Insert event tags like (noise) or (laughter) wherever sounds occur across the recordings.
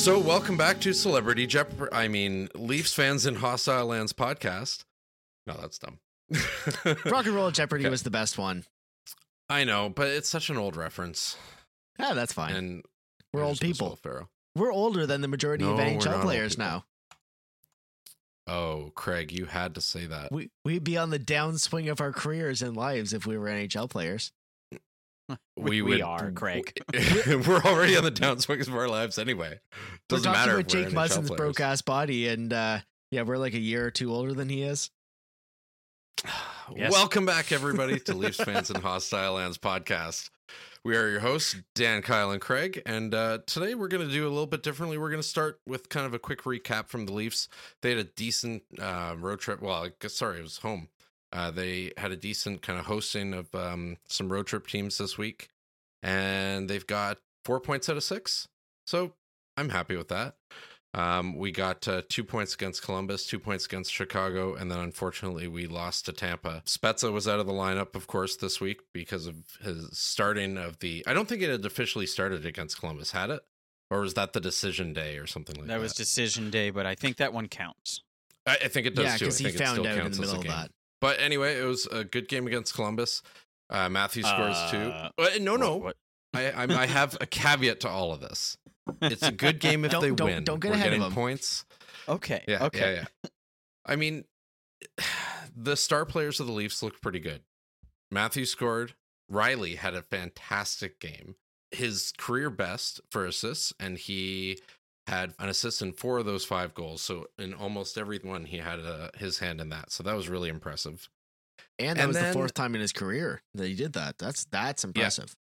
So, welcome back to Celebrity Jeopardy. I mean, Leafs fans in hostile lands podcast. No, that's dumb. (laughs) Rock and Roll Jeopardy Okay. was the best one. I know, but it's such an old reference. Yeah, that's fine. And We're old people. We're older than the majority No, of NHL players now. Oh, Craig, you had to say that. We we'd be on the downswing of our careers and lives if we were NHL players. We- we are, Craig. (laughs) we're already on the downswings of our lives anyway. Doesn't we're talking matter. about Jake players. broke ass body, and uh, yeah, we're like a year or two older than he is. (sighs) Yes. Welcome back, everybody, to Leafs (laughs) Fans and Hostile Lands podcast. We are your hosts, Dan, Kyle, and Craig. And uh, today we're going to do a little bit differently. We're going to start with kind of a quick recap from the Leafs. They had a decent uh, road trip. Well, I guess, sorry, it was home. Uh, they had a decent kind of hosting of um, some road trip teams this week. And they've got four points out of six. So I'm happy with that. Um, we got uh, two points against Columbus, two points against Chicago, and then unfortunately we lost to Tampa. Spezza was out of the lineup, of course, this week because of his starting of the. I don't think it had officially started against Columbus, had it? Or was that the decision day or something like that? That was decision day, but I think that one counts. I, I think it does yeah, too. Because he found out in the middle of that. But anyway, it was a good game against Columbus. Uh, Matthew scores Uh, two. Uh, no, no, What- what- I, I'm, I have a caveat to all of this. It's a good game if (laughs) Don't- they don't- win. don't get We're ahead of them. points. Okay. Yeah. okay. Yeah, yeah. I mean, (sighs) the star players of the Leafs looked pretty good. Matthew scored. Rielly had a fantastic game. His career best for assists, and he had an assist in four of those five goals. So in almost every one, he had uh his hand in that. So that was really impressive. And that And was then- the fourth time in his career that he did that. That's that's impressive.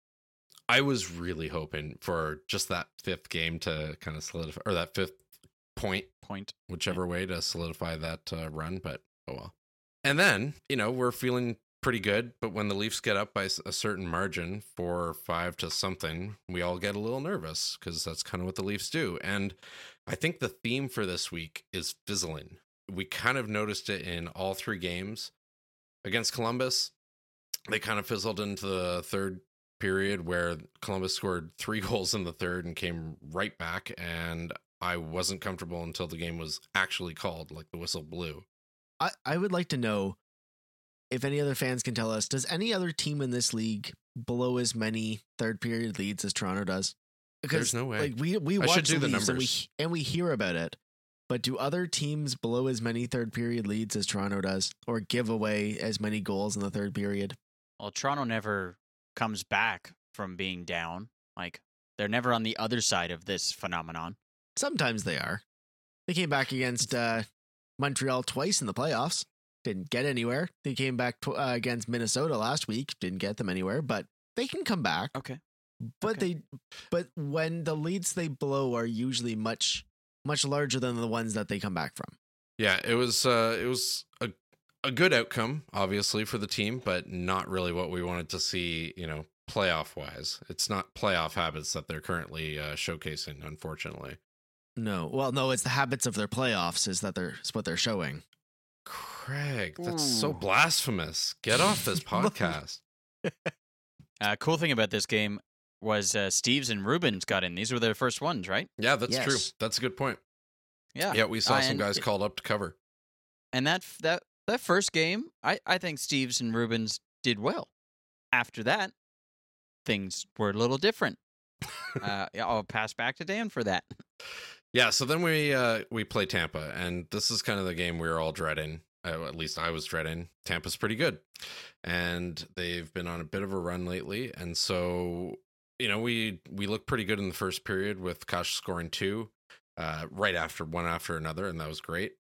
I was really hoping for just that fifth game to kind of solidify, or that fifth point Point. whichever way to solidify that uh, run, but oh well. And then, you know, we're feeling pretty good, but when the Leafs get up by a certain margin, four or five to something, we all get a little nervous because that's kind of what the Leafs do. And I think the theme for this week is fizzling. We kind of noticed it in all three games. Against Columbus, they kind of fizzled into the third period where Columbus scored three (laughs) goals in the third and came right back. And I wasn't comfortable until the game was actually called, like the whistle blew. I, I would like to know if any other fans can tell us, does any other team in this league blow as many third period leads as Toronto does? There's no way. Like we we I should watch do the Leafs and we numbers. and we hear about it. But do other teams blow as many third period leads as Toronto does, or give away as many goals in the third period? Well, Toronto never comes back from being down. Like they're never on the other side of this phenomenon. Sometimes they are. They came back against uh, Montreal twice in the playoffs. Didn't get anywhere. They came back tw- uh, against Minnesota last week. Didn't get them anywhere, but they can come back. Okay. But okay. they, but when the leads they blow are usually much, much larger than the ones that they come back from. Yeah, it was uh it was a a good outcome, obviously, for the team, but not really what we wanted to see, you know, playoff wise. It's not playoff habits that they're currently uh, showcasing, unfortunately. No, well, no, it's the habits of their playoffs is that they're is what they're showing. Craig, that's so blasphemous. Get off this (laughs) podcast. Uh, cool thing about this game was uh, Steeves and Rubins got in. These were their first ones, right? Yeah, that's true. That's a good point. Yeah. Yeah, we saw Uh, some guys it- called up to cover. And that that that first game, I I think Steeves and Rubins did well. After that, things were a little different. (laughs) uh, I'll pass back to Dan for that. Yeah, so then we uh we play Tampa, and this is kind of the game we were all dreading. Uh, at least I was dreading. Tampa's pretty good, and they've been on a bit of a run lately, and so you know we we look pretty good in the first period with Kase scoring two, uh, right after one after another, and that was great.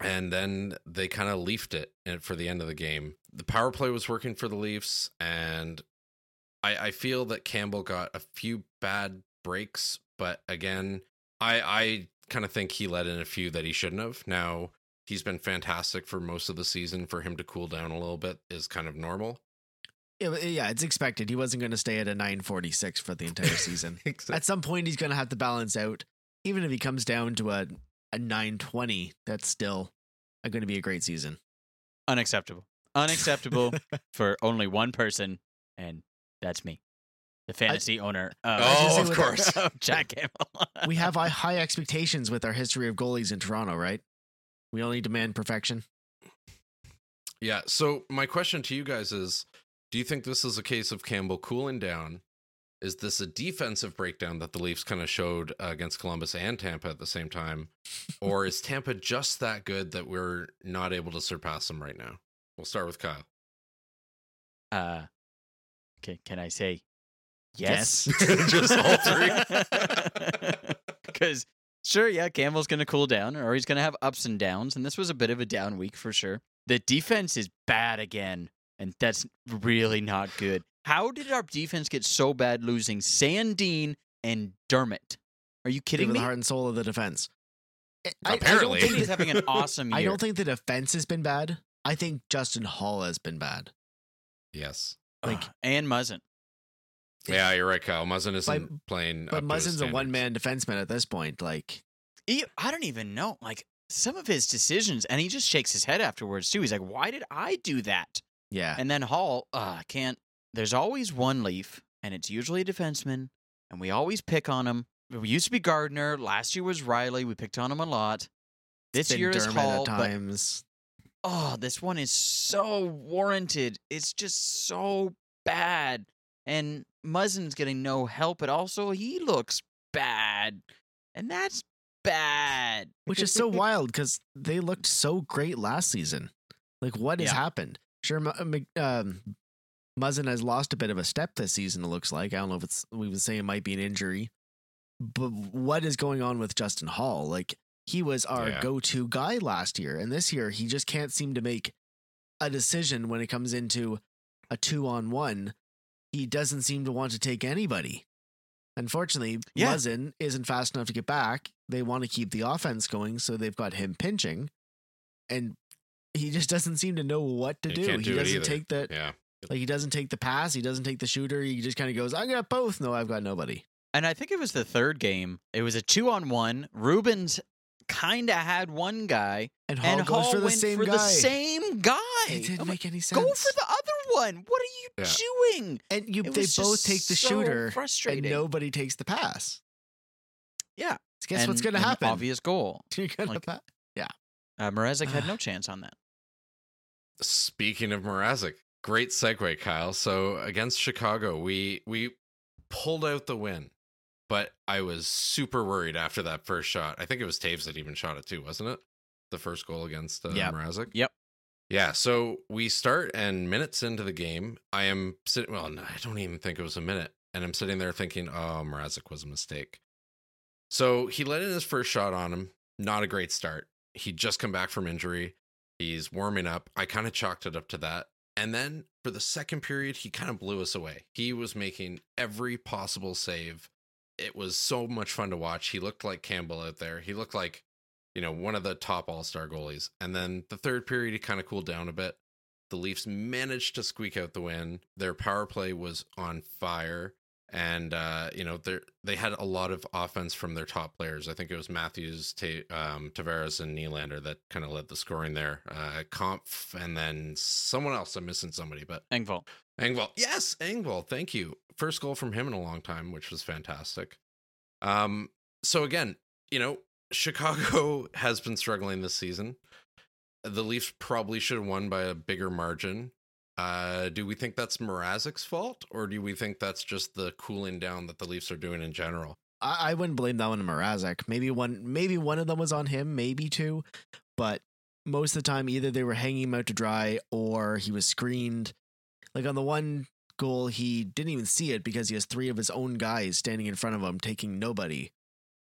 And then they kind of leafed it for the end of the game. The power play was working for the Leafs, and I, I feel that Campbell got a few bad breaks, but again, I I kind of think he let in a few that he shouldn't have. Now he's been fantastic for most of the season. For him to cool down a little bit is kind of normal. Yeah, yeah, it's expected. He wasn't going to stay at a 946 for the entire season. (laughs) At some point, he's going to have to balance out. Even if he comes down to a, a 920, that's still going to be a great season. Unacceptable. Unacceptable (laughs) for only one person, and that's me. the fantasy owner. Of, Oh, of with- course. (laughs) of Jack Campbell. we have high, high expectations with our history of goalies in Toronto, right? We only demand perfection. Yeah. So my question to you guys is: Do you think this is a case of Campbell cooling down? Is this a defensive breakdown that the Leafs kind of showed uh, against Columbus and Tampa at the same time, or is Tampa just that good that we're not able to surpass them right now? We'll start with Kyle. Uh, can can I say yes? (laughs) Just all three? (laughs) Because sure, yeah, Campbell's going to cool down, or he's going to have ups and downs, and this was a bit of a down week for sure. The defense is bad again, and that's really not good. How did our defense get so bad, losing Sandin and Dermott? Are you Give kidding the heart and soul of the defense. Eh, I- I- Apparently. I don't think he's having an (laughs) awesome year. I don't think the defense has been bad. I think Justin Holl has been bad. Yes. like- Ugh, (sighs) and Muzzin. Yeah, you're right, Kyle. Muzzin isn't But- playing. But up to his Muzzin's a one man defenseman at this point. Like, He, I don't even know. Like some of his decisions, and he just shakes his head afterwards too. He's like, "Why did I do that?" yeah. And then Holl, uh, can't. There's always one Leaf, and it's usually a defenseman, and we always pick on him. We used to be Gardiner. Last year was Rielly. We picked on him a lot. This Been year is Dermott Holl, at but times. oh, this one is so warranted. It's just so bad. And Muzzin's getting no help, but also he looks bad. And that's bad. which is so wild because they looked so great last season. Like, what has Yeah. happened? Sure, um, Muzzin has lost a bit of a step this season. It looks like I don't know if it's we would say it might be an injury, but what is going on with Justin Holl? Like, he was our Yeah. go-to guy last year, and this year he just can't seem to make a decision when it comes into a two-on-one. He doesn't seem to want to take anybody. Unfortunately, Yeah. Muzzin isn't fast enough to get back. They want to keep the offense going, so they've got him pinching, and he just doesn't seem to know what to He do. he doesn't take the Yeah. like he doesn't take the pass. He doesn't take the shooter. He just kind of goes, "I got both." No, I've got nobody. And I think it was the third game. It was a two on one. Rubins kind of had one guy, And Holl and goes Holl for the went same for guy. the same guy. It didn't I'm make any sense. Go for the other one. What are you Yeah. doing? and you, It they both take the so shooter, and nobody takes the pass. Yeah. So guess what's going to happen? Obvious goal. (laughs) You're gonna like- pa- Uh, Mrazek had no chance on that. Speaking of Mrazek, great segue, Kyle. So against Chicago, we we pulled out the win, but I was super worried after that first shot. I think it was Toews that even shot it too, wasn't it? The first goal against uh, Yep. Mrazek. Yep. Yeah. So we start, and minutes into the game, I am sitting. Well, no, I don't even think it was a minute, and I'm sitting there thinking, "Oh, Mrazek was a mistake." So he let in his first shot on him. Not a great start. He'd just come back from injury. He's warming up. I kind of chalked it up to that. And then for the second period, he kind of blew us away. He was making every possible save. It was so much fun to watch. He looked like Campbell out there. He looked like, you know, one of the top all star goalies. And then the third period, he kind of cooled down a bit. The Leafs managed to squeak out the win. Their power play was on fire. And uh, you know they they had a lot of offense from their top players. I think it was Matthews, Ta- um, Tavares, and Nylander that kind of led the scoring there. Uh, Kampf, and then someone else. I'm missing somebody, but Engvall. Engvall. Yes, Engvall. Thank you. First goal from him in a long time, which was fantastic. Um, so again, you know, Chicago (laughs) has been struggling this season. The Leafs probably should have won by a bigger margin. Uh, do we think that's Mrazek's fault, or do we think that's just the cooling down that the Leafs are doing in general? I, I wouldn't blame that one on Mrazek. Maybe one, maybe one of them was on him, maybe two, but most of the time either they were hanging him out to dry or he was screened. Like on the one goal, he didn't even see it because he has three of his own guys standing in front of him, taking nobody.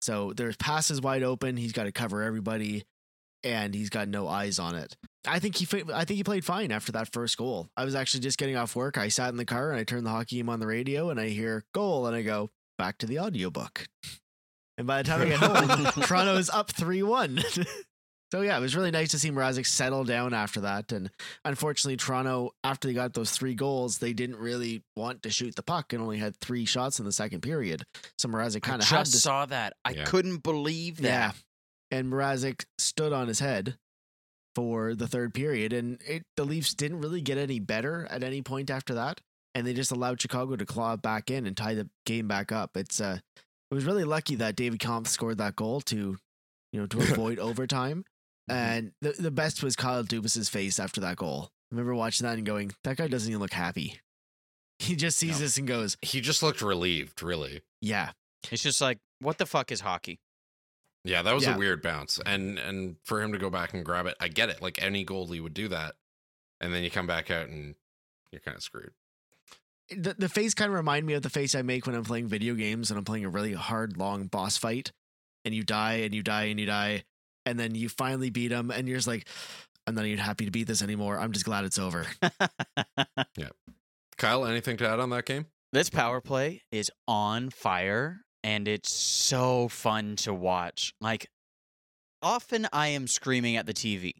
So there's passes wide open. He's got to cover everybody, and he's got no eyes on it. I think he, I think he played fine after that first goal. I was actually just getting off work. I sat in the car and I turned the hockey game on the radio, and I hear goal, and I go back to the audiobook. And by the time I get home, (laughs) Toronto is up 3 1. (laughs) so, yeah, it was really nice to see Mrazek settle down after that. And unfortunately, Toronto, after they got those three goals, they didn't really want to shoot the puck and only had three shots in the second period. So, Mrazek I kind of just had to. saw that. I Yeah. couldn't believe Yeah. that. And Mrazek stood on his head for the third period. And it, the Leafs didn't really get any better at any point after that. and they just allowed Chicago to claw back in and tie the game back up. It's uh, it was really lucky that David Kampf scored that goal to, you know, to (laughs) avoid overtime. Mm-hmm. And the the best was Kyle Dubas's face after that goal. I remember watching that and going, that guy doesn't even look happy. (laughs) He just sees No. this and goes, He just looked relieved, really. yeah, It's just like, what the fuck is hockey? Yeah, that was Yeah. a weird bounce. And and for him to go back and grab it, I get it. Like any goalie would do that. And then you come back out and you're kind of screwed. the, the face kind of remind me of the face I make when I'm playing video games and I'm playing a really hard, long boss fight, and you die and you die and you die, and then you finally beat him, and you're just like, I'm not even happy to beat this anymore. I'm just glad it's over. (laughs) Yeah. Kyle, anything to add on that game? this power play is on fire and it's so fun to watch. Like, often I am screaming at the TV,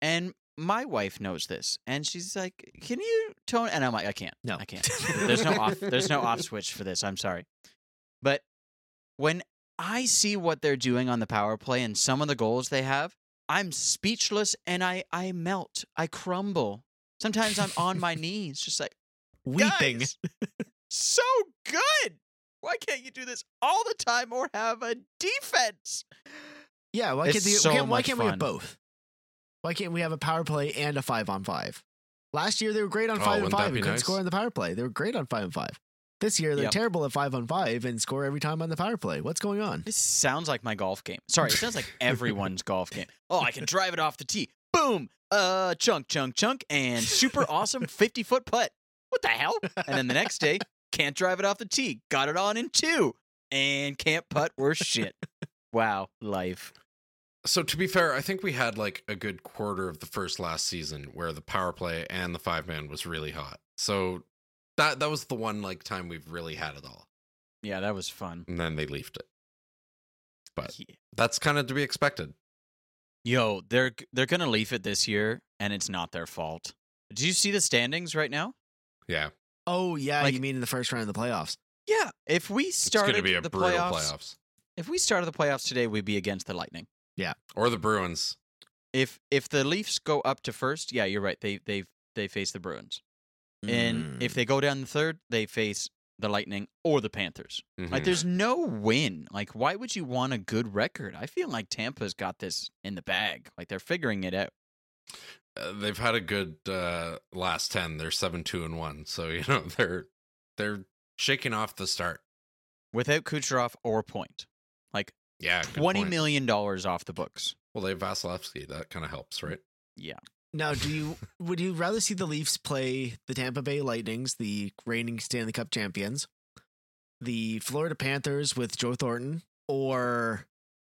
and my wife knows this, and she's like, "Can you tone?" And I'm like, "I can't. No. I can't. There's no off. There's no off (laughs) switch for this. I'm sorry." But when I see what they're doing on the power play and some of the goals they have, I'm speechless and I I melt. I crumble. Sometimes I'm on my (laughs) knees, just like Weeping. Guys, so good. Why can't you do this all the time or have a defense? Yeah, why It's can't, the, so can't why can't we have both? Why can't we have a power play and a five on five? Last year they were great on Oh, five and five and couldn't nice? score on the power play. They were great on five and five. This year they're Yep. terrible at five on five and score every time on the power play. What's going on? This sounds like my golf game. Sorry, it sounds like (laughs) everyone's golf game. Oh, I can drive it off the tee. Boom. Uh, chunk, chunk, chunk, and super awesome (laughs) 50 foot putt. What the hell? And then the next day, can't drive it off the tee. Got it on in two. And can't putt worse shit. Wow, life. So to be fair, I think we had like a good quarter of the first last season where the power play and the five man was really hot. So that that was the one like time we've really had it all. Yeah, that was fun. And then they leafed it. But Yeah. that's kind of to be expected. Yo, they're they're gonna leaf it this year, and it's not their fault. Do you see the standings right now? Yeah. Oh yeah, Like- you mean in the first round of the playoffs? Yeah. If we It's started going to be a the brutal playoffs, playoffs. if we started the playoffs today, we'd be against the Lightning. Yeah. Or the Bruins. If if the Leafs go up to first, yeah, you're right. They they they face the Bruins, and Mm. if they go down the third, they face the Lightning or the Panthers. Like, Mhm. there's no win. Like, why would you want a good record? I feel like Tampa's got this in the bag. Like they're figuring it out. Uh, they've had a good uh last 10. They're 7 2 and 1. So, you know, (laughs) they're they're shaking off the start. Without Kucherov or Point, like Yeah, twenty point. million dollars off the books. Well, they have Vasilevskiy. That kind of helps, right? Now, do you would you rather see the Leafs play the Tampa Bay Lightnings, the reigning Stanley Cup champions, the Florida Panthers with Joe Thornton, or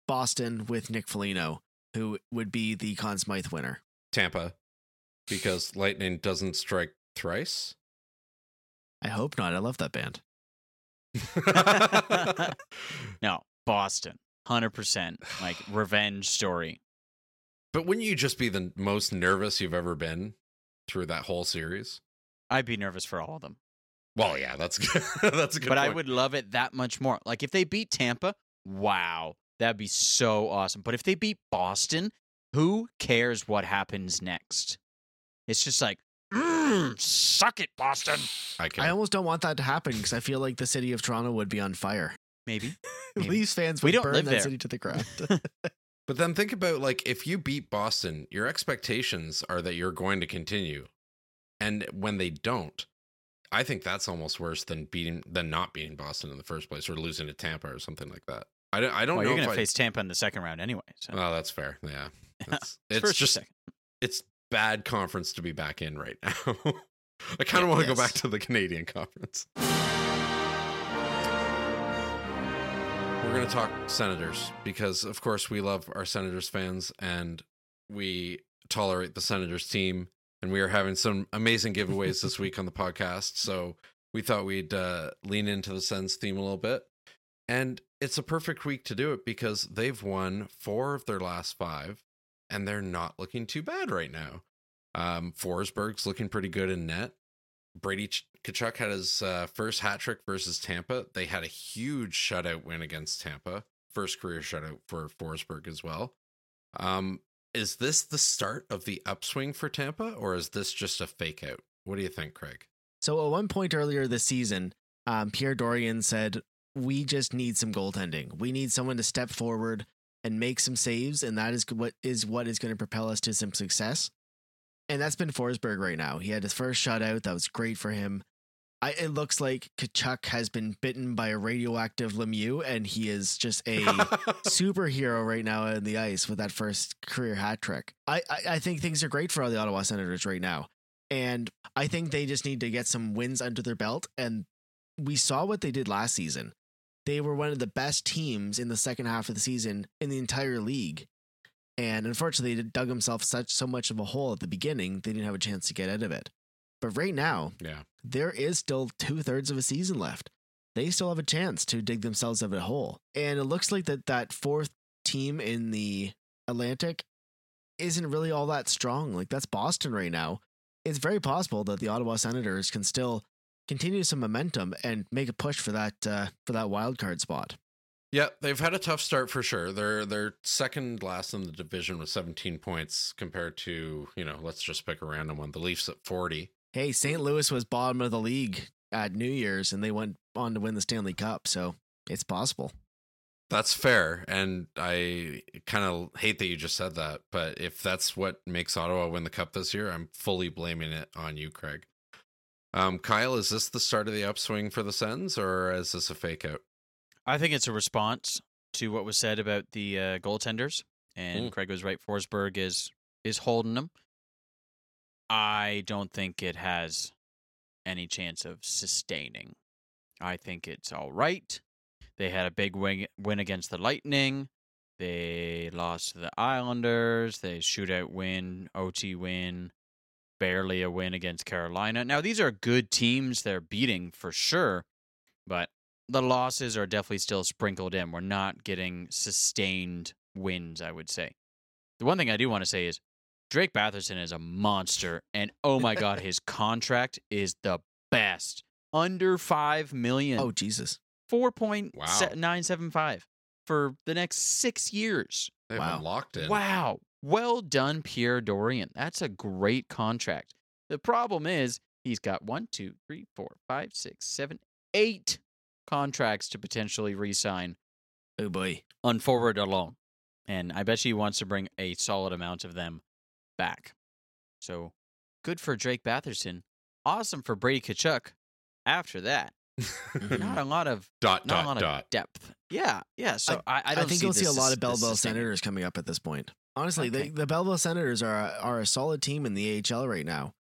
Boston with Nick Foligno, who would be the Conn Smythe winner? Tampa because lightning doesn't strike thrice. I hope not. I love that band. (laughs) (laughs) No, Boston, hundred percent. Like (sighs) revenge story. But wouldn't you just be the most nervous you've ever been through that whole series? I'd be nervous for all of them, Well, yeah, that's (laughs) good. that's a good. but I would love it that much more. Like if they beat Tampa, wow, that'd be so awesome. But if they beat Boston, who cares what happens next? It's just like, mm, suck it, Boston. I can. I almost don't want that to happen because I feel like the city of Toronto would be on fire. Maybe. (laughs) Maybe. Leafs fans We would don't burn live that there. city to the (laughs) ground. But then think about like if you beat Boston, your expectations are that you're going to continue. And when they don't, I think that's almost worse than beating than not beating Boston in the first place or losing to Tampa or something like that. I don't I don't Well, know you're gonna I, face Tampa in the second round anyway. So Oh, that's fair. Yeah. (laughs) It's, it's just it's bad conference to be back in right now. (laughs) I kind of Yeah, want to go back to the Canadian (laughs) conference. We're going to talk Senators because, of course, we love our Senators fans and we tolerate the Senators team. And we are having some amazing giveaways this week on the podcast. So we thought we'd uh, lean into the Sens theme a little bit. And it's a perfect week to do it because they've won four of their last five and they're not looking too bad right now. Um, Forsberg's looking pretty good in net. Brady Ch- Tkachuk had his uh, first hat trick versus Tampa. They had a huge shutout win against Tampa, first career shutout for Forsberg as well. Um, is this the start of the upswing for Tampa, or is this just a fake out? What do you think, Craig? So at one point earlier this season, um, Pierre Dorion said, "We just need some goaltending. We need someone to step forward and make some saves, and that is what is what is going to propel us to some success." And that's been Forsberg right now. He had his first shutout. That was great for him. I, it looks like Tkachuk has been bitten by a radioactive Lemieux, and he is just a (laughs) superhero right now in the ice with that first career hat trick. I, I, I think things are great for all the Ottawa Senators right now. And I think they just need to get some wins under their belt. And we saw what they did last season. They were one of the best teams in the second half of the season in the entire league. And unfortunately, dug himself such so much of a hole at the beginning, they didn't have a chance to get out of it. But right now, yeah, there is still two thirds of a season left. They still have a chance to dig themselves out of a hole. And it looks like that that fourth team in the Atlantic isn't really all that strong. Like that's Boston right now. It's very possible that the Ottawa Senators can still continue some momentum and make a push for that uh, for that wild card spot. Yeah, they've had a tough start for sure. They're they're second last in the division with 17 points compared to, you know, let's just pick a random one. The Leafs at 40. Hey, St. Louis was bottom of the league at New Year's and they went on to win the Stanley Cup, so it's possible. That's fair, and I kind of hate that you just said that, but if that's what makes Ottawa win the cup this year, I'm fully blaming it on you, Craig. Um, Kyle, is this the start of the upswing for the Sens, or is this a fake out? I think it's a response to what was said about the uh, goaltenders, and Mm. Craig was right. Forsberg is is holding them. I don't think it has any chance of sustaining. I think it's all right. They had a big win, win against the Lightning. They lost to the Islanders. They shootout win, OT win, barely a win against Carolina. Now these are good teams they're beating for sure, but the losses are definitely still sprinkled in. We're not getting sustained wins, I would say. The one thing I do want to say is Drake Batherson is a monster, and oh my god, (laughs) his contract is the best. Under five million. Oh Jesus. four point Wow. nine seven five for the next six years. They've Wow. been locked in. Wow. Well done, Pierre Dorion. That's a great contract. The problem is he's got one, two, three, four, five, six, seven, eight contracts to potentially re-sign Oh boy. on forward alone. And I bet you he wants to bring a solid amount of them back. So good for Drake Batherson. Awesome for Brady Tkachuk. After that, mm-hmm. not a lot of dot not a lot dot. of depth. Yeah, yeah. So I, I, I, don't think see you'll see a lot of this Belleville. Senators coming up at this point. Honestly, Okay. the, the Belleville Senators are are a solid team in the AHL right now,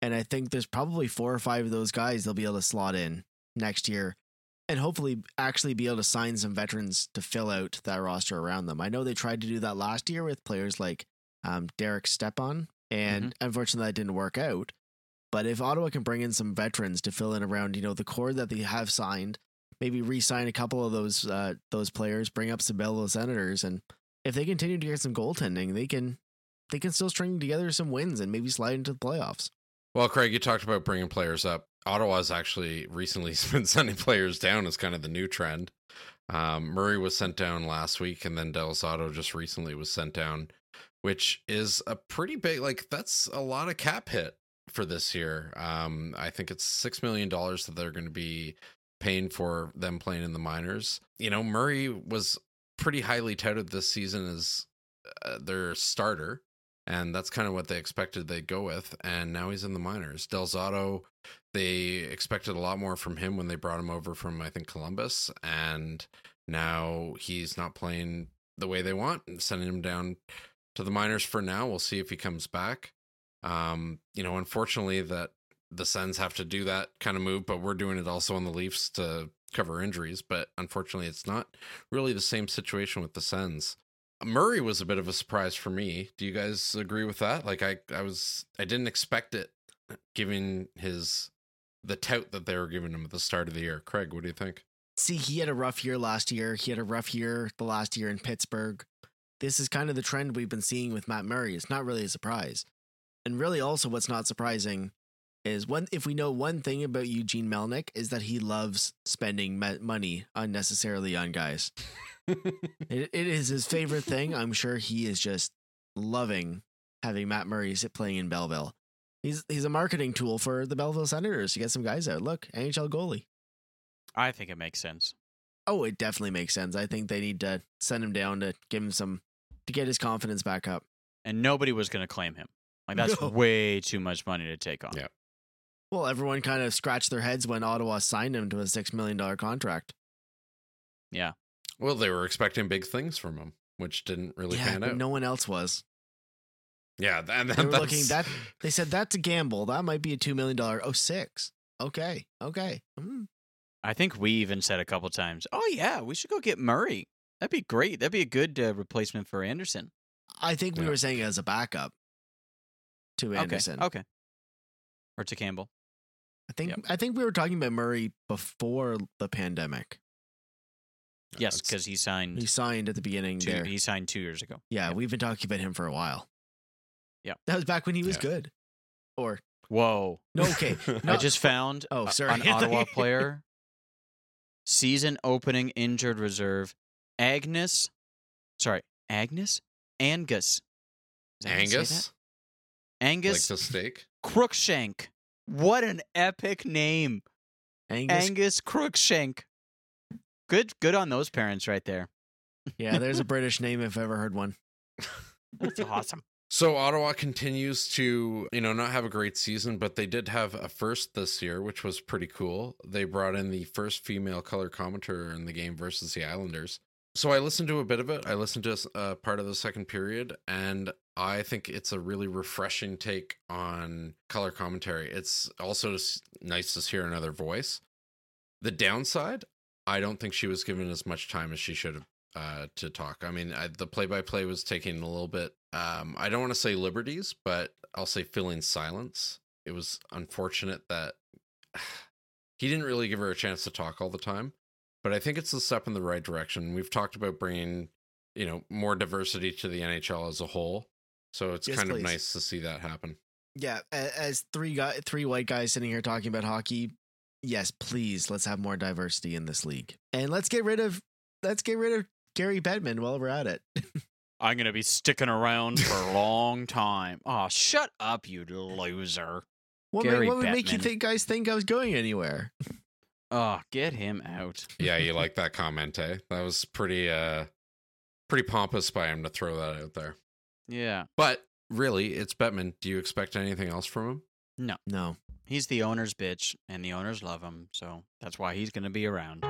and I think there's probably four or five of those guys they'll be able to slot in next year, and hopefully actually be able to sign some veterans to fill out that roster around them. I know they tried to do that last year with players like um, Derek Stepan, and Mm-hmm. unfortunately that didn't work out. But if Ottawa can bring in some veterans to fill in around, you know, the core that they have signed, maybe re-sign a couple of those uh, those players, bring up some Belleville Senators, and if they continue to get some goaltending, they can they can still string together some wins and maybe slide into the playoffs. Well, Craig, you talked about bringing players up. Ottawa's actually recently (laughs) been sending players down as kind of the new trend. Um, Murray was sent down last week, and then Del Zotto just recently was sent down, which is a pretty big, like, that's a lot of cap hit for this year. Um, I think it's $6 million that they're going to be paying for them playing in the minors. You know, Murray was pretty highly touted this season as uh, their starter and that's kind of what they expected they'd go with. And now he's in the minors. Del Zotto, they expected a lot more from him when they brought him over from I think Columbus, and now he's not playing the way they want. Sending him down to the minors for now. We'll see if he comes back. Um, you know, unfortunately, that the Sens have to do that kind of move, but we're doing it also on the Leafs to cover injuries. But unfortunately, it's not really the same situation with the Sens. Murray was a bit of a surprise for me. Do you guys agree with that? Like I I was I didn't expect it given his the tout that they were giving him at the start of the year. Craig, what do you think? See, he had a rough year last year. He had a rough year the last year in Pittsburgh. This is kind of the trend we've been seeing with Matt Murray. It's not really a surprise. And really also what's not surprising is one if we know one thing about Eugene Melnyk is that he loves spending money unnecessarily on guys. (laughs) It, it is his favorite thing. I'm sure he is just loving having Matt Murray sit playing in Belleville. He's he's a marketing tool for the Belleville Senators to get some guys out. Look, NHL goalie. I think it makes sense. Oh, it definitely makes sense. I think they need to send him down to give him some to get his confidence back up. And nobody was going to claim him. Like that's No. way too much money to take on. Yeah. Well, everyone kind of scratched their heads when Ottawa signed him to a six million dollar contract. Yeah. Well, they were expecting big things from him, which didn't really yeah, pan out. no one else was. Yeah, and They were looking that they said that's a gamble. That might be a two million dollar. Oh, six. Okay, okay. Mm. I think we even said a couple times, "Oh yeah, we should go get Murray. That'd be great. That'd be a good uh, replacement for Anderson." I think we Yeah. were saying as a backup to Anderson. Okay. Okay. Or to Campbell. I think Yep. I think we were talking about Murray before the pandemic. Yes, because he signed. He signed at the beginning Two, there. he signed two years ago. Yeah, Yep. we've been talking about him for a while. Yeah. that was back when he was Yeah. good. Or Whoa! no, okay, (laughs) I just found Oh, sorry. an (laughs) Ottawa player. Season opening injured reserve, Agnes. Sorry, Agnes Angus. Is that how you say that? Angus, like the steak. Crookshank. What an epic name, Angus. Angus Crookshank. Good, good on those parents right there. yeah, there's a (laughs) British name if I ever heard one. That's awesome. So Ottawa continues to, you know, not have a great season, but they did have a first this year, which was pretty cool. They brought in the first female color commentator in the game versus the Islanders. So I listened to a bit of it. I listened to uh, part of the second period, and I think it's a really refreshing take on color commentary. It's also nice to hear another voice. The downside, I don't think she was given as much time as she should have uh, to talk. I mean, I, the play-by-play was taking a little bit. Um, I don't want to say liberties, but I'll say filling silence. It was unfortunate that (sighs) he didn't really give her a chance to talk all the time. But I think it's a step in the right direction. We've talked about bringing, you know, more diversity to the NHL as a whole. So it's Yes, kind please. of nice to see that happen. Yeah, as three guy, three white guys sitting here talking about hockey. Yes, please, let's have more diversity in this league, and let's get rid of let's get rid of Gary Bettman while we're at it. (laughs) I'm gonna be sticking around for a long time. Oh, shut up, you loser. What, ma- Gary what would make you think guys think I was going anywhere? Oh, get him out. (laughs) Yeah, you like that comment, eh? That was pretty uh pretty pompous by him to throw that out there. Yeah. But really, it's Bettman. Do you expect anything else from him? No. No, He's the owner's bitch, and the owners love him, so that's why he's gonna be around.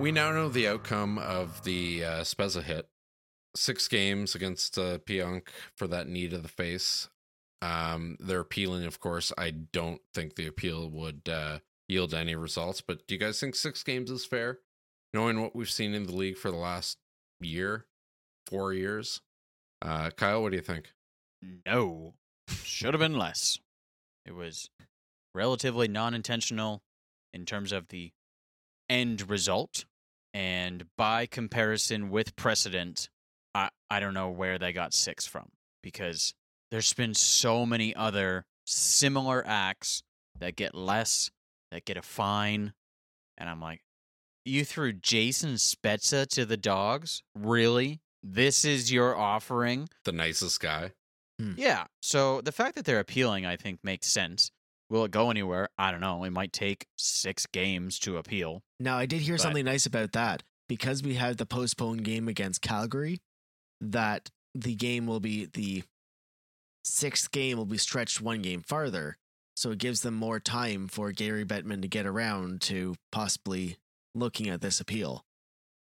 We now know the outcome of the uh, Spezza hit. Six games against uh, Pionk for that knee to the face. Um, they're appealing, of course. I don't think the appeal would uh, yield any results, but do you guys think six games is fair? Knowing what we've seen in the league for the last year, four years. Uh, Kyle, what do you think? No. Should have been less. It was relatively non intentional in terms of the end result. And by comparison with precedent, I, I don't know where they got six from because there's been so many other similar acts that get less, that get a fine. And I'm like, you threw Jason Spezza to the dogs? Really? This is your offering? The nicest guy. Hmm. Yeah. So the fact that they're appealing, I think, makes sense. Will it go anywhere? I don't know. It might take six games to appeal. now I did hear But- something nice about that because we had the postponed game against Calgary. That the game will be the sixth game will be stretched one game farther, so it gives them more time for Gary Bettman to get around to possibly looking at this appeal.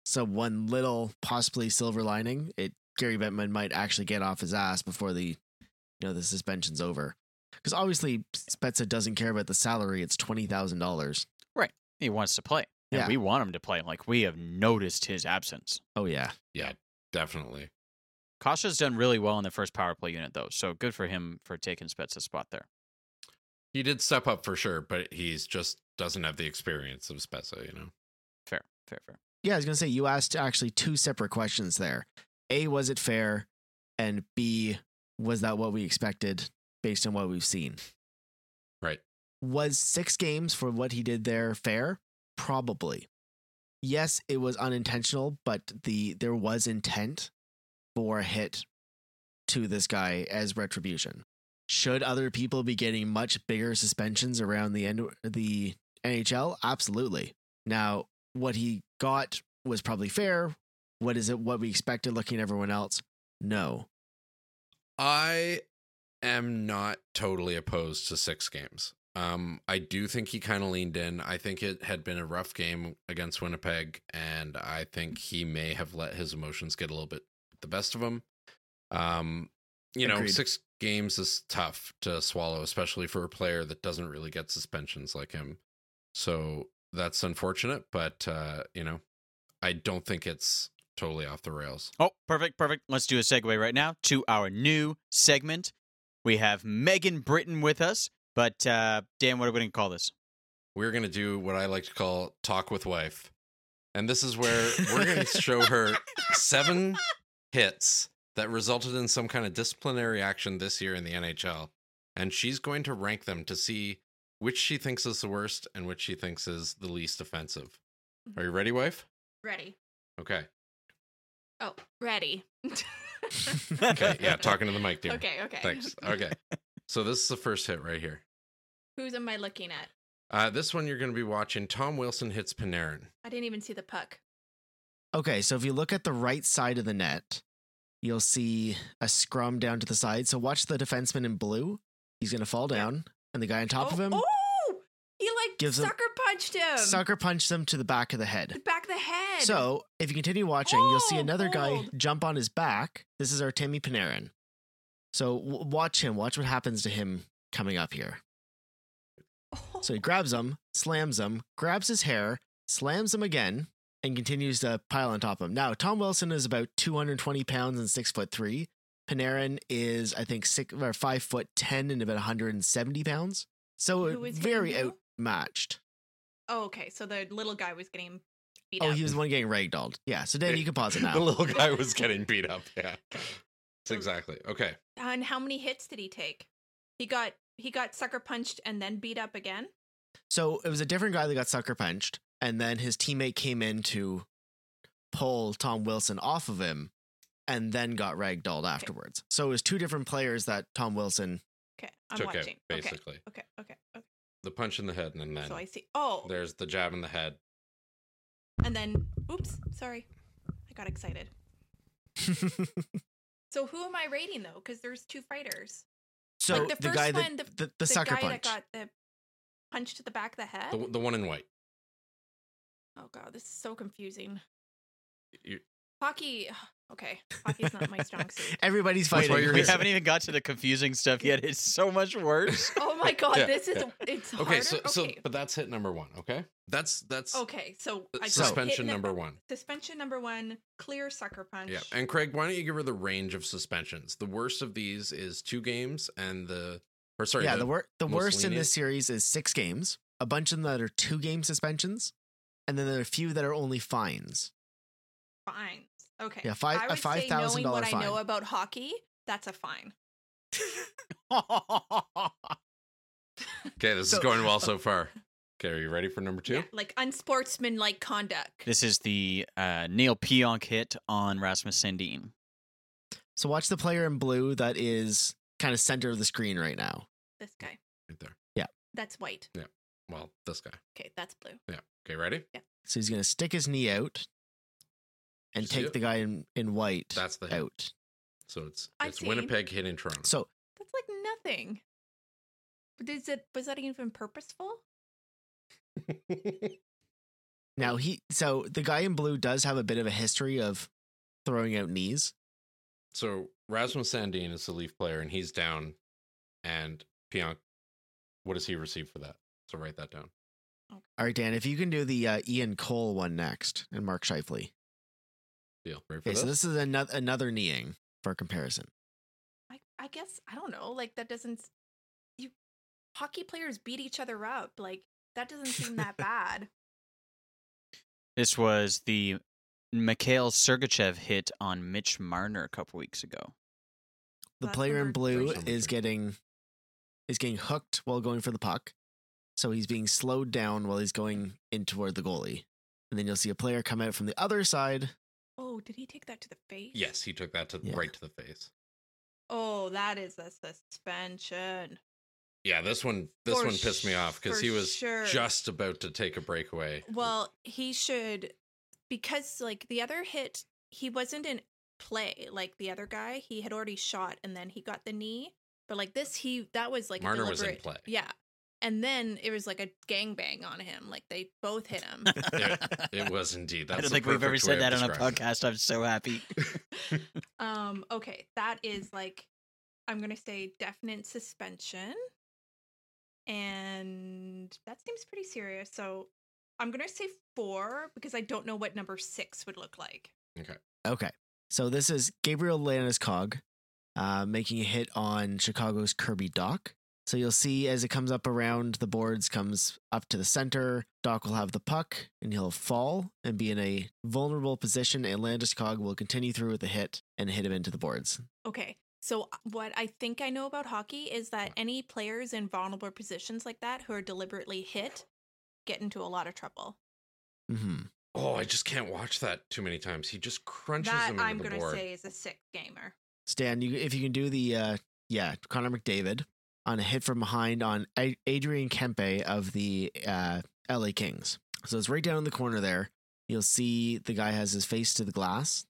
So one little possibly silver lining, it Gary Bettman might actually get off his ass before the you know the suspension's over. Because obviously Spezza doesn't care about the salary; it's twenty thousand dollars. Right. He wants to play. And Yeah. we want him to play. Like, we have noticed his absence. Oh yeah, Yeah, definitely. Kasha's done really well in the first power play unit, though. So good for him for taking Spezza's spot there. He did step up for sure, but he's just doesn't have the experience of Spezza, you know. Fair, fair, fair. yeah. I was gonna say you asked actually two separate questions there. A, was it fair? And B, was that what we expected based on what we've seen? Right. Was six games for what he did there fair? Probably. yes, it was unintentional, but the there was intent for a hit to this guy as retribution. Should other people be getting much bigger suspensions around the end the NHL? Absolutely. Now, what he got was probably fair. What is it what we expected looking at everyone else? No. I am not totally opposed to six games. Um, I do think he kind of leaned in. I think it had been a rough game against Winnipeg, and I think he may have let his emotions get a little bit the best of him. Um, you know, six games is tough to swallow, especially for a player that doesn't really get suspensions like him. So that's unfortunate, but uh, you know, I don't think it's totally off the rails. Oh, perfect, perfect. Let's do a segue right now to our new segment. We have Megan Britton with us, but uh, Dan, what are we going to call this? we're going to do what I like to call talk with wife. And this is where (laughs) we're going to show her seven hits that resulted in some kind of disciplinary action this year in the NHL. And she's going to rank them to see which she thinks is the worst and which she thinks is the least offensive. Are you ready, wife? Ready. Okay. Oh, ready. Okay. Yeah, talking to the mic, dear. Okay, okay. Thanks. Okay. So this is the first hit right here. Who's am I looking at? Uh, this one you're going to be watching Tom Wilson hits Panarin. I didn't even see the puck. Okay, so if you look at the right side of the net, you'll see a scrum down to the side. So watch the defenseman in blue. He's going to fall Yeah. down, and the guy on top oh, of him Oh! He like Gives sucker punched him. sucker punched him to the back of the The head. back of the head. So if you continue watching, you'll see Oh, another guy jump on his back. This is our Timmy Panarin. So w- watch him. Watch what happens to him coming up here. So he (laughs) grabs him, slams him, grabs his hair, slams him again, and continues to pile on top of him. Now, Tom Wilson is about 220 pounds and six foot three. Panarin is, I think, six or five foot ten and about 170 pounds. So very hitting who? outmatched. Oh, okay. So the little guy was getting beat up. Oh, up. he was the one getting ragdolled. Yeah. So Dan, you can pause it (laughs) now. the little (laughs) guy was getting beat up. Yeah. That's exactly. Okay. And how many hits did he take? He got he got sucker punched and then beat up again. So it was a different guy that got sucker punched, and then his teammate came in to pull Tom Wilson off of him, and then got ragdolled afterwards. So it was two different players that Tom Wilson. Okay, I'm watching. Okay, basically. okay, okay, okay. The punch in the head, and then So I see. Oh, there's the jab in the head. and then oops, sorry, I got excited. (laughs) So who am I rating though? Because there's two fighters. so Like the the, first guy one, that the- the, the, the sucker guy punch. that got the punch to the back of the head. The, the one in white. oh god, this is so confusing. You- Hockey. Okay, hockey's not my strong suit. (laughs) Everybody's That's fighting. We here. haven't even got to the confusing stuff yet. It's so much worse. (laughs) Oh my god, Yeah, this is yeah. it's Okay, harder. so so but that's hit number one. Okay, that's that's okay, so I suspension hit in the- number one. Suspension number one, clear sucker punch. Yeah, and Craig, why don't you give her the range of suspensions? The worst of these is two games, and the or sorry, yeah, the, wor- the most worst in this series is six games. A bunch of them that are two game suspensions, and then there are a few that are only fines. fines. Okay. Yeah, five- I a would say $5,000 knowing what I know about hockey, that's a fine. (laughs) okay, this So- is going well (laughs) so far. Okay, are you ready for number two? Yeah, like unsportsmanlike conduct. This is the uh, Neal Pionk hit on Rasmus Sandin. so watch the player in blue that is kind of center of the screen right now. This guy. Right there. Yeah. That's white. Yeah. Well, this guy. Okay, that's blue. Yeah. Okay, ready? Yeah. So he's gonna stick his knee out and take it? the guy in, in white That's the hit. out. So it's I it's see. Winnipeg hitting Toronto. So That's like nothing. But is it was that even purposeful? (laughs) now he so the guy in blue does have a bit of a history of throwing out knees. so Rasmus Sandin is the Leaf player, and he's down. And Pionk, what does he receive for that? So write that down. All right, Dan, if you can do the uh, Ian Cole one next and Mark Scheifele. Deal. Ready for Okay, this? so this is another another kneeing for comparison. I I guess I don't know. Like that doesn't you hockey players beat each other up. Like that doesn't seem that (laughs) bad. This was the Mikhail Sergachev hit on Mitch Marner a couple weeks ago. The That's player in blue is getting is getting hooked while going for the puck. So he's being slowed down while he's going in toward the goalie. and then you'll see a player come out from the other side. Oh, did he take that to the face? Yes, he took that to Yeah. right to the face. Oh, that is a suspension. Yeah, this one this For one pissed me off because he was sure. just about to take a breakaway. Well, he should because like the other hit, he wasn't in play like the other guy. He had already shot and then he got the knee. But like this, he that was like a Marner was in deliberate- play. Yeah, and then it was like a gangbang on him. Like they both hit him. (laughs) it, (laughs) it was indeed. That's I don't think we've ever said that on a describing it. podcast. I'm so happy. (laughs) um. Okay, that is like I'm gonna say definite suspension, and that seems pretty serious. So I'm gonna say four because I don't know what number six would look like. Okay. Okay. So this is Gabriel Landeskog uh, making a hit on Chicago's Kirby Dach. So you'll see as it comes up around the boards, comes up to the center. Dach will have the puck and he'll fall and be in a vulnerable position. And Landeskog will continue through with the hit and hit him into the boards. Okay. So what I think I know about hockey is that any players in vulnerable positions like that who are deliberately hit get into a lot of trouble. hmm Oh, I just can't watch that too many times. He just crunches that him into I'm the gonna board. say is a sick gamer. Stan, you, if you can do the, uh, yeah, Connor McDavid on a hit from behind on Adrian Kempe of the uh, LA Kings. So it's right down in the corner there. You'll see the guy has his face to the glass,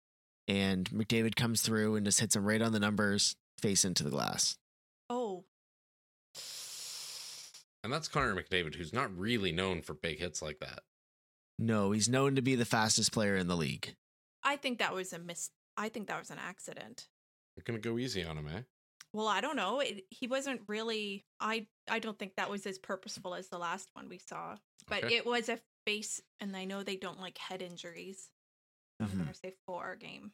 and McDavid comes through and just hits him right on the numbers, face into the glass. Oh, And that's Connor McDavid, who's not really known for big hits like that. No, he's known to be the fastest player in the league. I think that was a mis. I think that was an accident. We're gonna go easy on him, eh? Well, I don't know. It, he wasn't really. I I don't think that was as purposeful as the last one we saw. But Okay. it was a face, and I know they don't like head injuries. I'm Mhm. gonna say four game.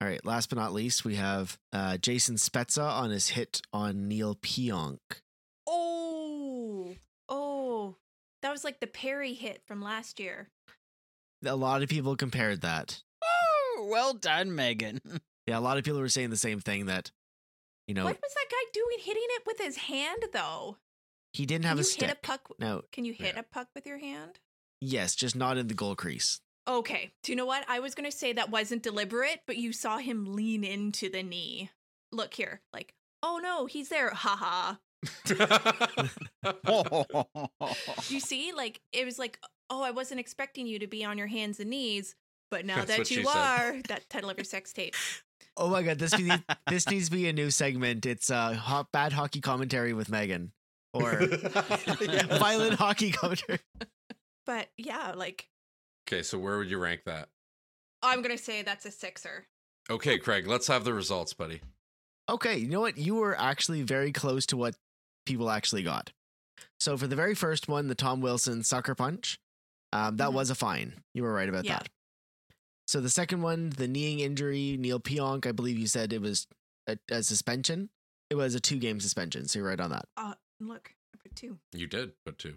All right, last but not least, we have uh, Jason Spezza on his hit on Neal Pionk. Oh, oh, that was like the Perry hit from last year. A lot of people compared that. Oh, well done, Megan. (laughs) Yeah, a lot of people were saying the same thing that, you know, What was that guy doing hitting it with his hand though? he didn't Can have you a stick. hit a puck? No, Can you hit Yeah. a puck with your hand? yes, just not in the goal crease. Okay. Do you know what? I was going to say that wasn't deliberate, but you saw him lean into the knee. Look here. Like, oh no, he's there. Haha. Do (laughs) you see? Like, it was like, oh, I wasn't expecting you to be on your hands and knees, but now That's that you she said. are, that title of your sex tape. Oh my god, this (laughs) needs, this needs to be a new segment. It's uh, ho- bad hockey commentary with Megan, or (laughs) (laughs) violent hockey commentary. But yeah, like, okay, so where would you rank that? I'm going to say that's a sixer. Okay, Craig, let's have the results, buddy. Okay, you know what? You were actually very close to what people actually got. So for the very first one, the Tom Wilson sucker punch, um, that Mhm. was a fine. You were right about Yeah. that. So the second one, the kneeing injury, Neal Pionk, I believe you said it was a, a suspension. It was a two game suspension. So you're right on that. Uh, look, I put two. You did, put two.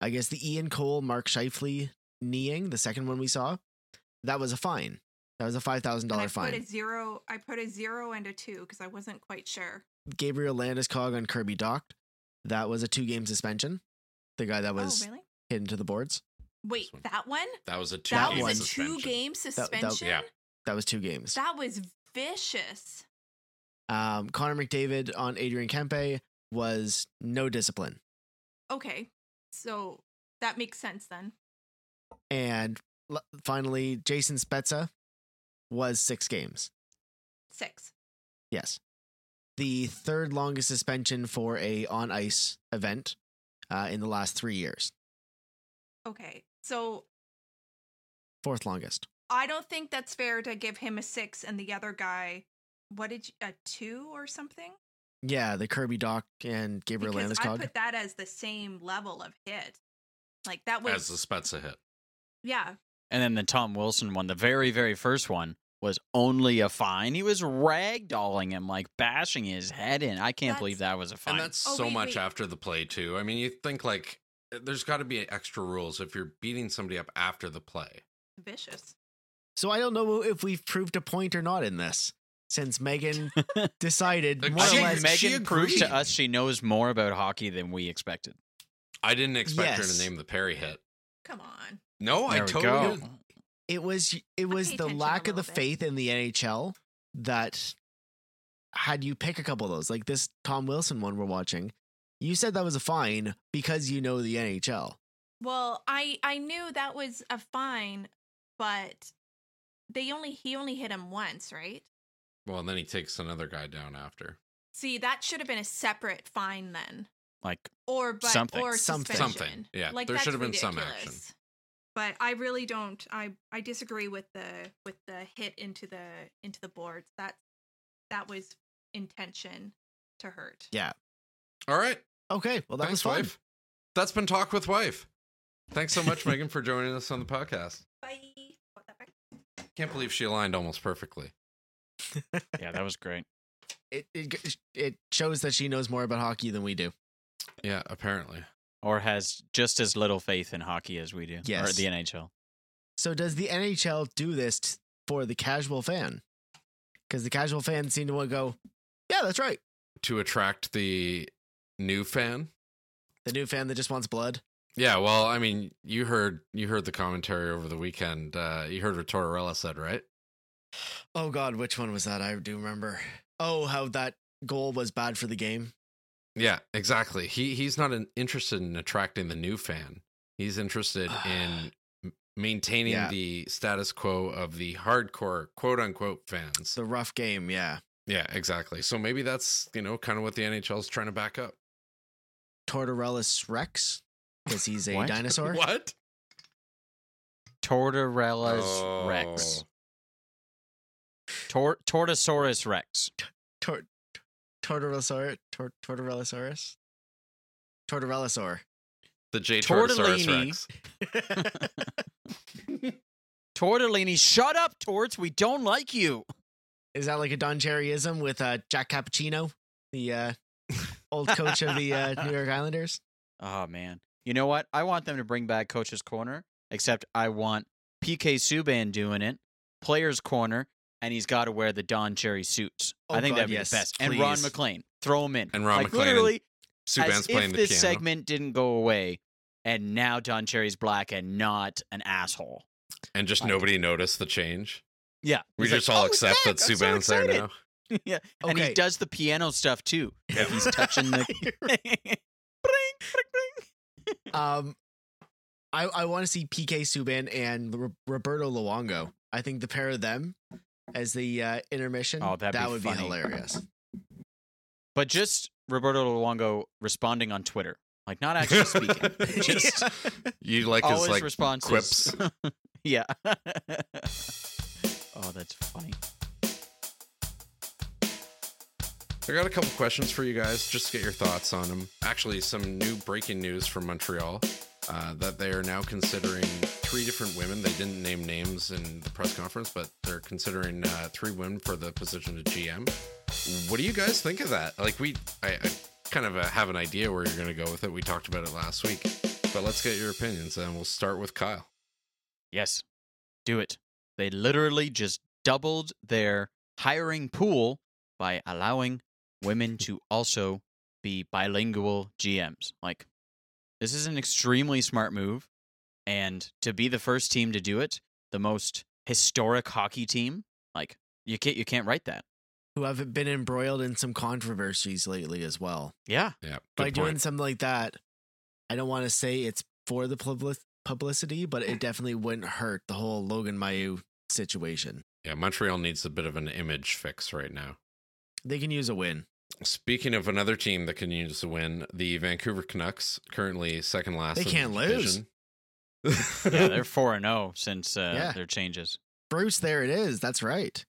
I guess the Ian Cole, Mark Scheifele kneeing, the second one we saw, that was a fine. That was a five thousand dollar fine. I put a zero. I put a zero and a two because I wasn't quite sure. Gabriel Landeskog on Kirby Dach, that was a two game suspension. The guy that was oh, really? hit into the boards. Wait, one. that one? That was a two That game game was a suspension. two game that- suspension? yeah. That was two games. That was vicious. Um, Connor McDavid on Adrian Kempe was no discipline. Okay. So that makes sense then. And l- finally, Jason Spezza was six games. Six. Yes. The third longest suspension for a on ice event uh, in the last three years. Okay. So Fourth longest. I don't think that's fair to give him a six and the other guy, what did you, a two or something? Yeah, the Kirby Dach and Gabriel because I Landeskog. put that as the same level of hit. Like that was, As the Spezza hit. yeah. And then the Tom Wilson one, the very, very first one, was only a fine. He was ragdolling him, like bashing his head in. I can't That's- believe that was a fine. And that's Oh, so wait, much wait. after the play, too. I mean, you think like Uh, there's got to be extra rules if you're beating somebody up after the play. Vicious. so I don't know if we've proved a point or not in this, since Megan (laughs) decided Like, more I or less. Meg- Megan proved to us she knows more about hockey than we expected. I didn't expect her to name the Perry hit. Come on. No, I There we totally go. It was it was the lack of the bit. faith in the NHL that had you pick a couple of those, like this Tom Wilson one we're watching. You said that was a fine because you know the NHL. Well, I I knew that was a fine, but they only he only hit him once, right? Well, and then he takes another guy down after. See, that should have been a separate fine then, Like or but Something. or Something. Something. Yeah, like there should have been some ridiculous. action. But I really don't. I I disagree with the with the hit into the into the boards. That that was intention to hurt. Yeah. All right. Okay. Well, that Thanks, was fun. wife. That's been Talk with Wife. Thanks so much, Megan, for joining us on the podcast. Bye. Put that back. Can't believe she aligned almost perfectly. (laughs) yeah, that was great. It, it it shows that she knows more about hockey than we do. Yeah, apparently. Or has just as little faith in hockey as we do. Or Yes. the NHL. So does the NHL do this t- for the casual fan? Because the casual fan seem to want to go, yeah, that's right. To attract the new fan. The new fan that just wants blood. Yeah, well, I mean, you heard you heard the commentary over the weekend. Uh, you heard what Tortorella said, right? Oh God, which one was that? I do remember. Oh, how that goal was bad for the game. Yeah, exactly. He he's not in, interested in attracting the new fan. He's interested in maintaining Yeah. the status quo of the hardcore quote unquote fans. The rough game, yeah. Yeah, exactly. So maybe that's you know kind of what the NHL is trying to back up. Tortorellus Rex, because he's a What? dinosaur. (laughs) What? Tortorella's Rex. Tor- Tortosaurus Rex. Tor- Tortorellosaur, Tor- Tortorellosaurus, Tortorellosaur. The J Tortosaurus Tortellini. Rex. (laughs) Tortellini, shut up, Torts. We don't like you. Is that like a Don Cherryism with uh, Jack Cappuccino, the uh, old coach of the uh, New York Islanders? (laughs) Oh man. You know what? I want them to bring back Coach's Corner, except I want PK Subban doing it, Players Corner, and he's got to wear the Don Cherry suits. Oh, I think God, that'd be yes, the best. And Ron please. MacLean, throw him in. And Ron like, MacLean and literally, Subban's as playing if the this piano. segment didn't go away, and now Don Cherry's black and not an asshole. and just like- nobody noticed the change. Yeah, We He's like, just all "Oh, accept that I'm so Subban's there now. (laughs) yeah, and Okay. he does the piano stuff too. Like he's touching the. Bring, bring, bring. Um, I I want to see PK Subban and Ro- Roberto Luongo. I think the pair of them as the uh, intermission. Oh, that'd that be would funny. be hilarious. But just Roberto Luongo responding on Twitter, like not actually speaking, (laughs) just You like his his like responses. quips. (laughs) yeah. oh, that's funny. I got a couple questions for you guys, just to get your thoughts on them. Actually, some new breaking news from Montreal uh, that they are now considering three different women. They didn't name names in the press conference, but they're considering uh, three women for the position of GM. What do you guys think of that? Like, we, I, I kind of uh, have an idea where you're going to go with it. We talked about it last week, but let's get your opinions, and we'll start with Kyle. Yes, do it. They literally just doubled their hiring pool by allowing women to also be bilingual GMs. Like, this is an extremely smart move. And to be the first team to do it, the most historic hockey team, like, you can't, you can't write that. Who have been embroiled in some controversies lately as well. Yeah. Yeah, By good doing something like that, I don't want to say it's for the public publicity, but it definitely wouldn't hurt the whole Logan Mailloux situation. Yeah, Montreal needs a bit of an image fix right now. They can use a win. Speaking of another team that can use a win, the Vancouver Canucks, currently second last. They can't lose. Yeah, they're 4 0 since uh, Yeah. their changes. Bruce, there it is. That's right.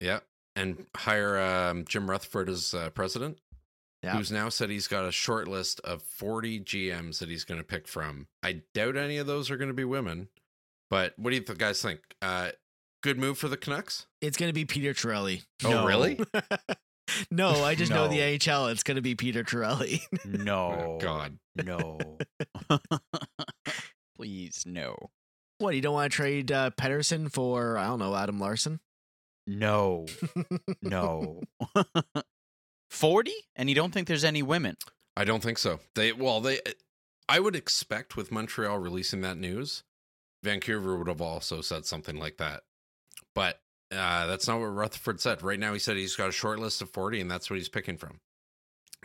yeah, and hire um, Jim Rutherford as uh, president, Yeah. who's now said he's got a short list of 40 GMs that he's going to pick from. I doubt any of those are going to be women, but what do you th- guys think? Uh, good move for the Canucks? It's going to be Peter Torelli. Oh, (laughs) No. really? No, I just know the No. AHL. It's going to be Peter Torelli. (laughs) No. Oh, God. No. (laughs) Please, no. what, you don't want to trade uh, Pettersson for, I don't know, Adam Larsson? No. (laughs) No. 40? And you don't think there's any women? I don't think so. They well, they I would expect with Montreal releasing that news Vancouver would have also said something like that. But uh, that's not what Rutherford said. Right now, he said he's got a short list of 40, and that's what he's picking from.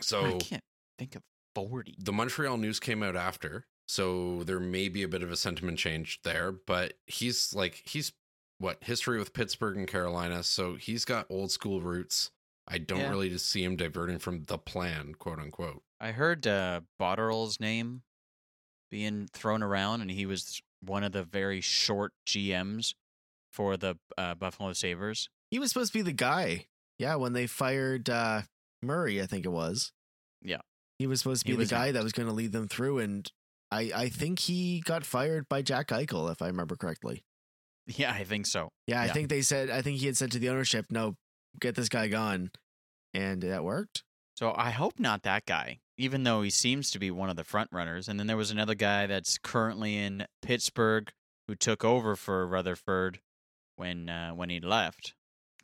So I can't think of 40. the Montreal news came out after, so there may be a bit of a sentiment change there. But he's like he's what history with Pittsburgh and Carolina, so he's got old school roots. I don't Yeah. really see him diverting from the plan, quote unquote. I heard uh, Botterill's name being thrown around, and he was one of the very short GMs for the uh, Buffalo Sabres. He was supposed to be the guy. Yeah, when they fired uh, Murray, I think it was. Yeah. He was supposed to He be the guy that was going to lead them through. And I, I think he got fired by Jack Eichel, if I remember correctly. Yeah, I think so. Yeah, I think they said, I think he had said to the ownership, no, get this guy gone. And that worked. So I hope not that guy, even though he seems to be one of the front runners. And then there was another guy that's currently in Pittsburgh who took over for Rutherford when uh, when he left.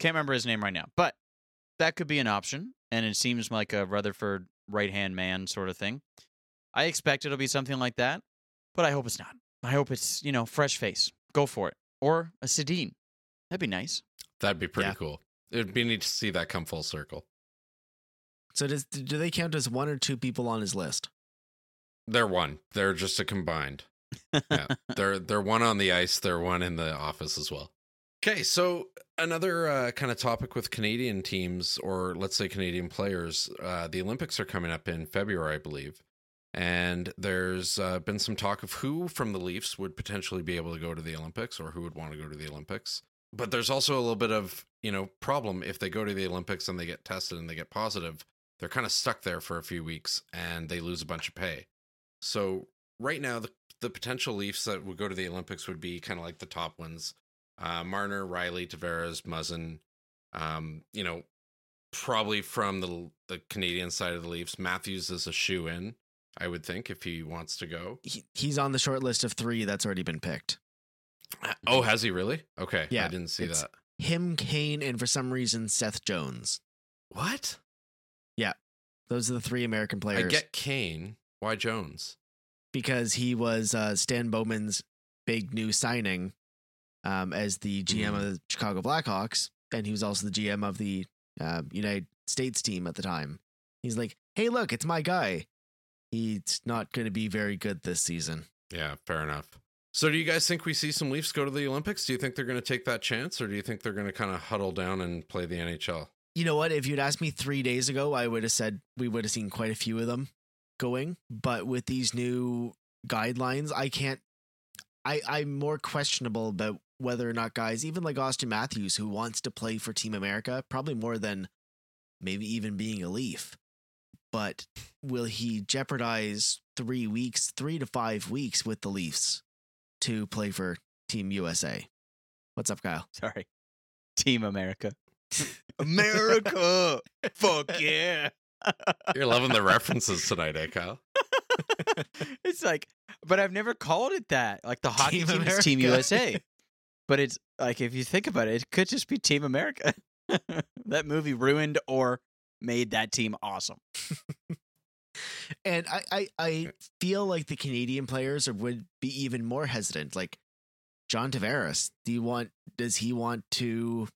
Can't remember his name right now, but that could be an option. And it seems like a Rutherford right hand man sort of thing. I expect it'll be something like that, but I hope it's not. I hope it's you know fresh face. Go for it, or a Sedin. That'd be nice. That'd be pretty Yeah. cool. It'd be neat to see that come full circle. So does, do they count as one or two people on his list? They're one. They're just a combined. Yeah. (laughs) they're they're one on the ice, they're one in the office as well. Okay, so another uh, kind of topic with Canadian teams, or let's say Canadian players, uh, the Olympics are coming up in February, I believe. And there's uh, been some talk of who from the Leafs would potentially be able to go to the Olympics or who would want to go to the Olympics. But there's also a little bit of, you know, problem if they go to the Olympics and they get tested and they get positive, they're kind of stuck there for a few weeks and they lose a bunch of pay. So right now, the, the potential Leafs that would go to the Olympics would be kind of like the top ones uh, Marner, Rielly, Tavares, Muzzin. Um, you know, probably from the the Canadian side of the Leafs, Matthews is a shoe in. I would think if he wants to go. He, he's on the short list of three that's already been picked. Oh, has he really? Okay, yeah, I didn't see that. Him, Kane, and for some reason, Seth Jones. What? Yeah, those are the three American players. I get Kane. Why Jones? because he was uh, Stan Bowman's big new signing um, as the GM of the Chicago Blackhawks, and he was also the GM of the uh, United States team at the time. He's like, "Hey, look, it's my guy. He's not going to be very good this season." Yeah, fair enough. So, do you guys think we see some Leafs go to the Olympics? Do you think they're going to take that chance, or do you think they're going to kind of huddle down and play the NHL? You know what? If you'd asked me three days ago, I would have said we would have seen quite a few of them going. But with these new guidelines, I can't. I I'm more questionable about whether or not guys, even like Auston Matthews, who wants to play for Team America, probably more than maybe even being a Leaf. But will he jeopardize three weeks, three to five weeks with the Leafs to play for Team USA? What's up, Kyle? Sorry, Team America. (laughs) America, fuck yeah. You're loving the references tonight, eh, Kyle? (laughs) it's like, but I've never called it that. Like the hockey Team team is Team USA, but it's like if you think about it, it could just be Team America. (laughs) that movie ruined or made that team awesome. (laughs) And I, I, I feel like the Canadian players would be even more hesitant. Like John Tavares, do you want? Does he want to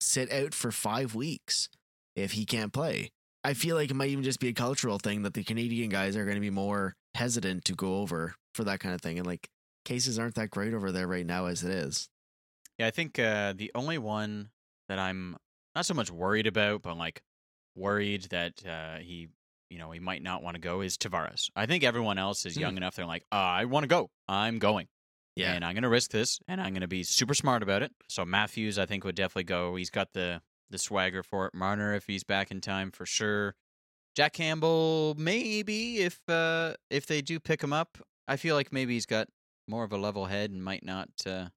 sit out for five weeks if he can't play? I feel like it might even just be a cultural thing that the Canadian guys are going to be more hesitant to go over for that kind of thing. And like cases aren't that great over there right now as it is. Yeah, I think uh, the only one that I'm not so much worried about, but like worried that uh, he, you know, he might not want to go is Tavares. I think everyone else is young enough. They're like, uh, I want to go. I'm going. Yeah. And I'm going to risk this, and I'm going to be super smart about it. So Matthews, I think, would definitely go. He's got the the swagger for it. Marner, if he's back in time, for sure. Jack Campbell, maybe if uh, if they do pick him up, I feel like maybe he's got more of a level head and might not uh,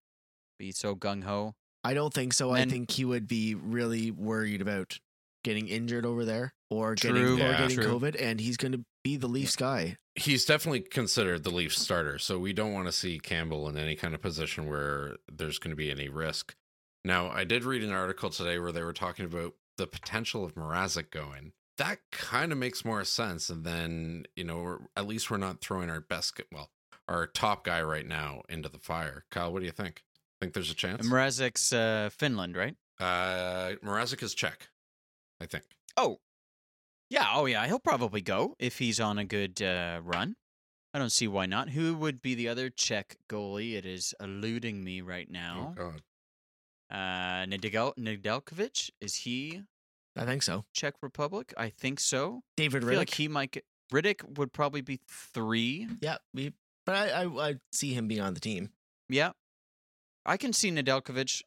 be so gung ho. I don't think so. I think he would be really worried about getting injured over there or True, getting or getting true. COVID, and he's going to be the Leafs guy. He's definitely considered the Leafs starter, so we don't want to see Campbell in any kind of position where there's going to be any risk. Now, I did read an article today where they were talking about the potential of Mrazek going. That kind of makes more sense, and then you know, we're, at least we're not throwing our best. Well, our top guy right now into the fire. Kyle, what do you think? Think there's a chance? Mrazek's uh, Finland, right? Uh, Mrazek is Czech, I think. Oh, yeah. Oh, yeah. He'll probably go if he's on a good uh, run. I don't see why not. Who would be the other Czech goalie? It is eluding me right now. Oh God. Uh, Nedel- Nedeljkovic is he I think so. Czech Republic? I think so. David I feel Rittich. like he might get. Rittich would probably be three. yeah, we, but I, I I see him being on the team. Yeah, I can see Nedeljkovic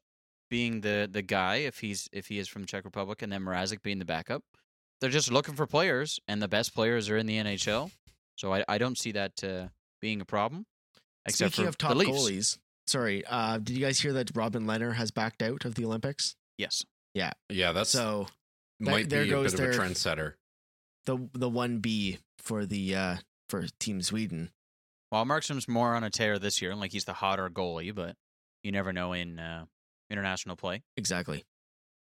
being the the guy if he's if he is from Czech Republic, and then Mrazek being the backup. They're just looking for players, and the best players are in the NHL. So I, I don't see that uh, being a problem. Except Speaking for of top the Leafs. goalies, sorry, uh, did you guys hear that Robin Lehner has backed out of the Olympics? Yes. Yeah, Yeah. that's so there- might there be a goes bit of a their- trendsetter. the the one B for the uh for Team Sweden. Well, Markstrom's more on a tear this year, like he's the hotter goalie, but you never know in uh, international play. Exactly.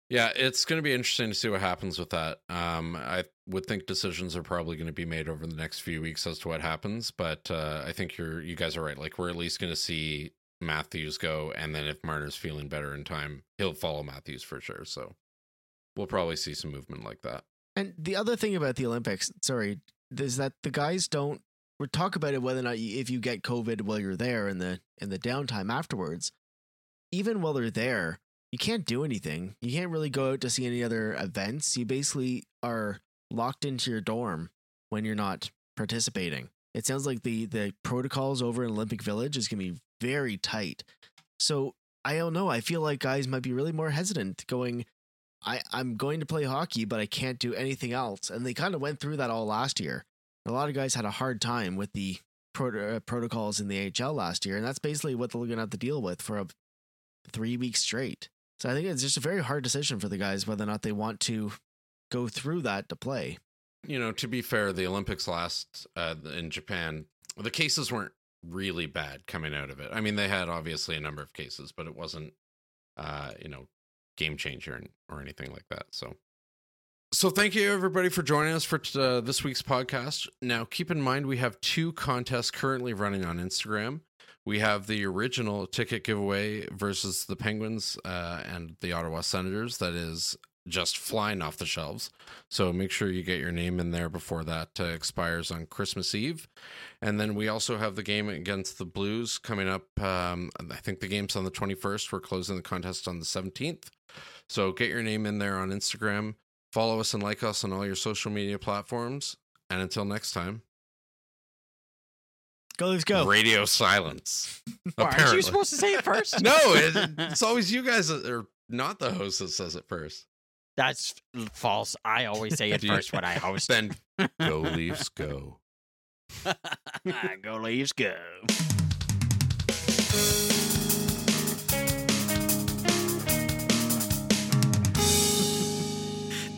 Yeah, it's going to be interesting to see what happens with that. Um, I would think decisions are probably going to be made over the next few weeks as to what happens, but uh, I think you're you guys are right. Like we're at least going to see Matthews go, and then if Marner's feeling better in time, he'll follow Matthews for sure. So we'll probably see some movement like that. And the other thing about the Olympics, sorry, is that the guys don't. We talk about it whether or not you, if you get COVID while you're there in the in the downtime afterwards. Even while they're there, you can't do anything. You can't really go out to see any other events. You basically are locked into your dorm when you're not participating. It sounds like the the protocols over in Olympic Village is going to be very tight. So I don't know. I feel like guys might be really more hesitant going. I, I'm going to play hockey, but I can't do anything else. And they kind of went through that all last year. A lot of guys had a hard time with the pro- uh, protocols in the AHL last year, and that's basically what they're going to have to deal with for a three weeks straight. So I think it's just a very hard decision for the guys whether or not they want to go through that to play. You know, to be fair, the Olympics last uh, in Japan, the cases weren't really bad coming out of it. I mean, they had obviously a number of cases, but it wasn't, uh, you know, game changer or anything like that. So, so thank you everybody for joining us for uh, this week's podcast. Now, keep in mind we have two contests currently running on Instagram. We have the original ticket giveaway versus the Penguins uh, and the Ottawa Senators. That is just flying off the shelves. So make sure you get your name in there before that uh, expires on Christmas Eve. And then we also have the game against the Blues coming up. Um, I think the game's on the 21st. We're closing the contest on the 17th. So get your name in there on Instagram. Follow us and like us on all your social media platforms. And until next time, Go, let's go. radio silence. (laughs) Aren't Apparently. you supposed to say it first? (laughs) no, (laughs) it, it's always you guys that are not the host that says it first. That's false. I always say it first when I host. Then go Leafs, go. go Leafs, go.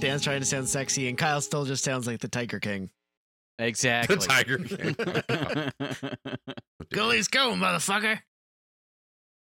Dan's trying to sound sexy, and Kyle still just sounds like the Tiger King. (laughs) Exactly. The Tiger King. (laughs) (laughs) Go, let's go, motherfucker.